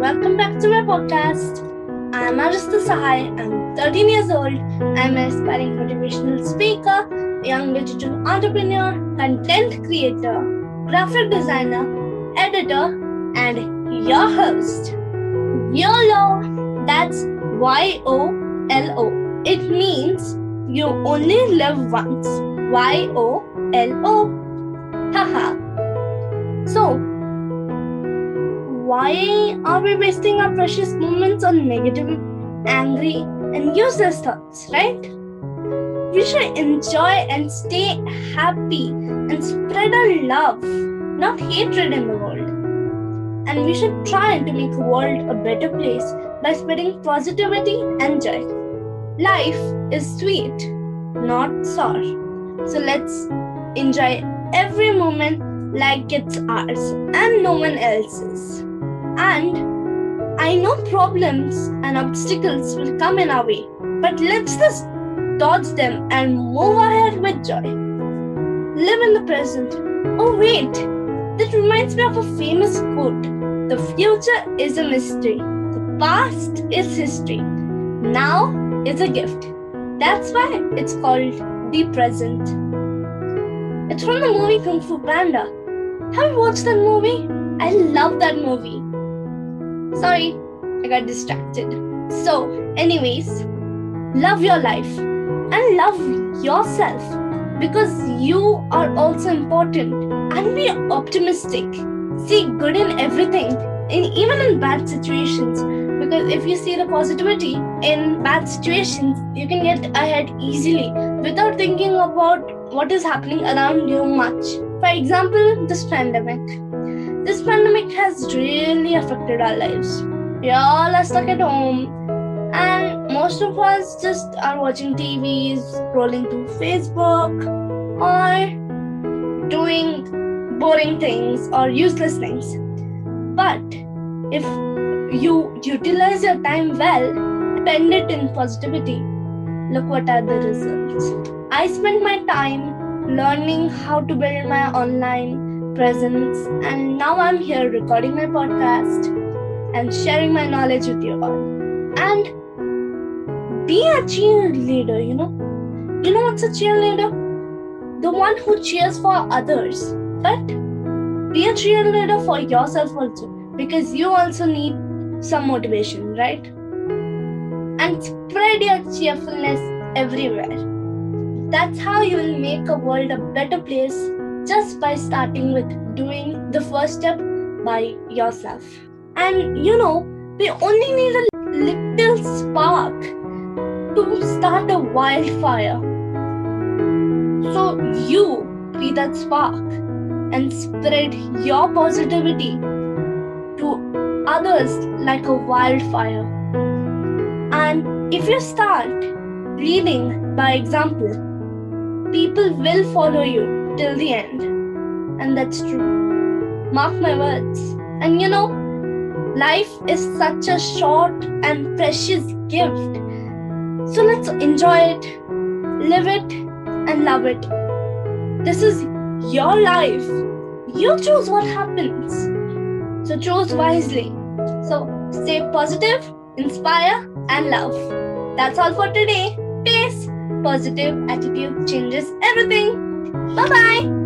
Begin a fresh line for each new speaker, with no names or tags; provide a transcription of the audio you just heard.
welcome back to my podcast. I'm Arista Sahai, I'm 13 years old, I'm an aspiring motivational speaker, young digital entrepreneur, content creator, graphic designer, editor, and your host. YOLO, that's Y O L O. It means you only live once. Y O L O. Haha. So, why are we wasting our precious moments on negative, angry, and useless thoughts, right? We should enjoy and stay happy and spread our love, not hatred in the world. And we should try to make the world a better place by spreading positivity and joy. Life is sweet, not sour. So let's enjoy every moment like it's ours and no one else's. And I know problems and obstacles will come in our way, but let's just dodge them and move ahead with joy. Live in the present. Oh, wait, that reminds me of a famous quote The future is a mystery, the past is history, now is a gift. That's why it's called the present. It's from the movie Kung Fu Panda. Have you watched that movie? I love that movie. Sorry, I got distracted. So, anyways, love your life and love yourself because you are also important and be optimistic. See good in everything, in even in bad situations. Because if you see the positivity in bad situations, you can get ahead easily without thinking about what is happening around you much. For example, this pandemic. This pandemic has really affected our lives. We all are stuck at home, and most of us just are watching TVs, scrolling through Facebook, or doing boring things or useless things. But if you utilize your time well, spend it in positivity, look what are the results. I spent my time learning how to build my online presence, and now I'm here recording my podcast and sharing my knowledge with you all. And be a cheerleader, you know. You know what's a cheerleader? The one who cheers for others. But be a cheerleader for yourself also, because you also need some motivation, right? And spread your cheerfulness everywhere. That's how you will make a world a better place just by starting with doing the first step by yourself. And you know, we only need a little spark to start a wildfire. So you be that spark and spread your positivity to others like a wildfire. If you start leading by example, people will follow you till the end. And that's true. Mark my words. And you know, life is such a short and precious gift. So let's enjoy it, live it, and love it. This is your life. You choose what happens. So choose wisely. So stay positive, inspire, and love. That's all for today. Peace. Positive attitude changes everything. Bye bye.